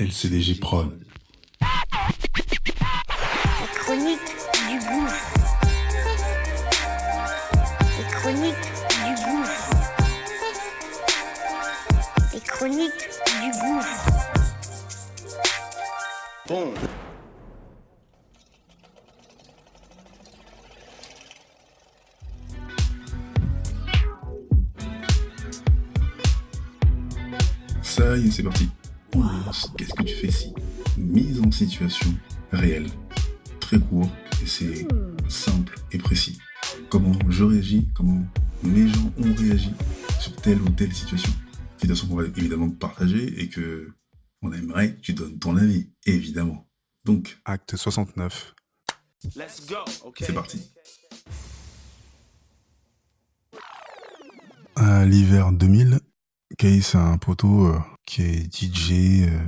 LCDG Prod. La chronique du gouffre. Les chroniques du gouffre. Les chroniques du gouffre. Bon. Ça y est, c'est parti. Qu'est-ce que tu fais ici? Mise en situation réelle. Très court et c'est simple et précis. Comment je réagis, comment mes gens ont réagi sur telle ou telle situation. Situation qu'on va évidemment partager et que on aimerait que tu donnes ton avis, évidemment. Donc, acte 69. Let's go. Okay. C'est parti. À l'hiver 2000, Kay, c'est un poteau euh, qui est DJ, euh,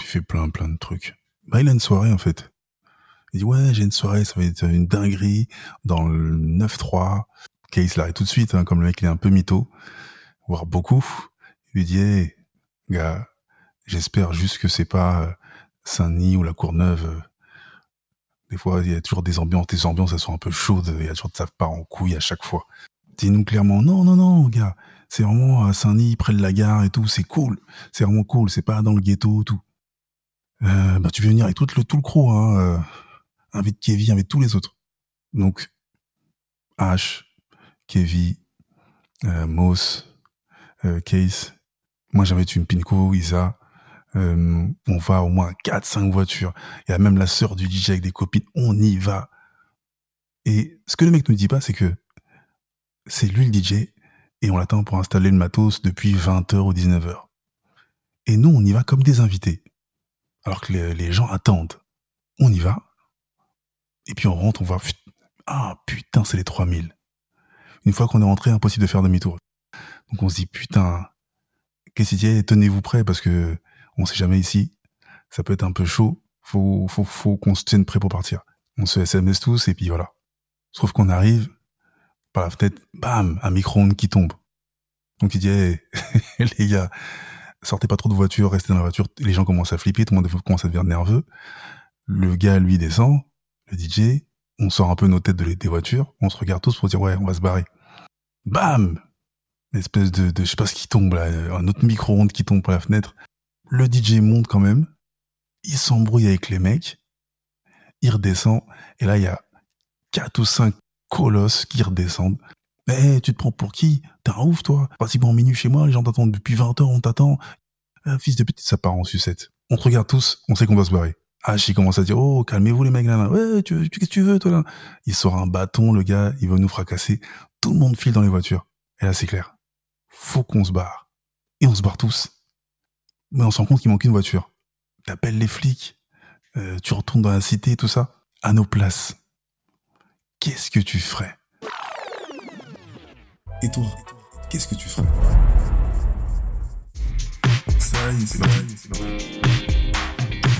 il fait plein plein de trucs. Bah, il a une soirée en fait. Il dit ouais, j'ai une soirée, ça va être une dinguerie dans le 9-3. Kay, se l'arrête tout de suite, hein, comme le mec il est un peu mytho, voire beaucoup. Il lui dit hey, gars, j'espère juste que c'est pas euh, Saint-Denis ou la Courneuve. Des fois, il y a toujours des ambiances, des ambiances, elles sont un peu chaudes, il y a toujours de ça part en couille à chaque fois. Dis-nous clairement, non, non, non, gars, c'est vraiment à Saint-Denis, près de la gare et tout, c'est cool, c'est vraiment cool, c'est pas dans le ghetto, tout. Euh, bah, tu veux venir avec tout le, tout le crew, hein, euh, invite Kevin, invite tous les autres. Donc, H, Kevin, euh, Moss, Case, moi j'invite une Pinko, Isa, on va au moins 4-5 voitures. Il y a même la sœur du DJ avec des copines, on y va. Et ce que le mec nous dit pas, c'est que c'est lui le DJ et on l'attend pour installer le matos depuis 20h ou 19h. Et nous, on y va comme des invités. Alors que les, gens attendent. On y va. Et puis on rentre, on voit, ah putain, c'est les 3000. Une fois qu'on est rentré, impossible de faire demi-tour. Donc on se dit, putain, qu'est-ce qu'il dit Tenez-vous prêts parce que on sait jamais ici. Ça peut être un peu chaud. Faut, faut, faut qu'on se tienne prêt pour partir. On se SMS tous et puis voilà. Sauf qu'on arrive, la fenêtre, bam, un micro-ondes qui tombe. Donc il dit, les gars, sortez pas trop de voiture, restez dans la voiture. Les gens commencent à flipper, tout le monde commence à devenir nerveux. Le gars, lui, descend, le DJ, on sort un peu nos têtes de, des voitures, on se regarde tous pour dire, ouais, on va se barrer. Bam! Espèce de, de je sais pas ce qui tombe là, un autre micro-ondes qui tombe par la fenêtre. Le DJ monte quand même, il s'embrouille avec les mecs, il redescend, et là, il y a quatre ou cinq colosses qui redescendent. Eh, tu te prends pour qui? T'es un ouf, toi Pratiquement minuit chez moi, les gens t'attendent depuis 20 heures, on t'attend. Fils de petite, ça part en sucette. On te regarde tous, on sait qu'on doit se barrer. H, il commence à dire, oh, calmez-vous les mecs là, là. Ouais, tu, tu- qu'est-ce que tu veux, toi, là? Il sort un bâton, le gars, il veut nous fracasser. Tout le monde file dans les voitures. Et là, c'est clair. Faut qu'on se barre. Et on se barre tous. Mais on se rend compte qu'il manque une voiture. T'appelles les flics. euh, tu retournes dans la cité, tout ça. À nos places. Qu'est-ce que tu ferais? Et toi, qu'est-ce que tu ferais? Ça y est, c'est parti, c'est parti.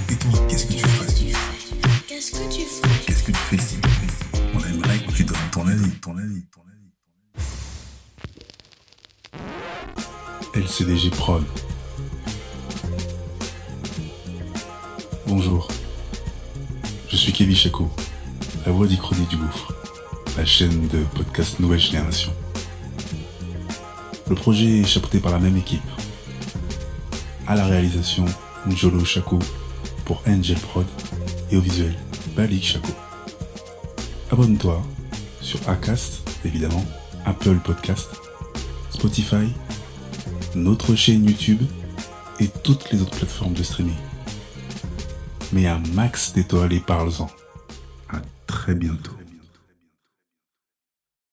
Et toi, qu'est-ce que tu ferais? Qu'est-ce que tu ferais? Qu'est-ce que tu fais ici? On aimerait que tu donnes ton avis, ton avis, ton avis. LCDG Prod. Bonjour. Je suis Kevin Chaco, la voix d'Ichronique du Gouffre, la chaîne de podcast Nouvelle Génération. Le projet est chapeauté par la même équipe. À la réalisation, Njolo Chaco pour Angel Prod et au visuel, Balik Chaco. Abonne-toi sur Acast, évidemment, Apple Podcast, Spotify, notre chaîne YouTube et toutes les autres plateformes de streaming. Mais un max d'étoiles et parle-en. Très bientôt.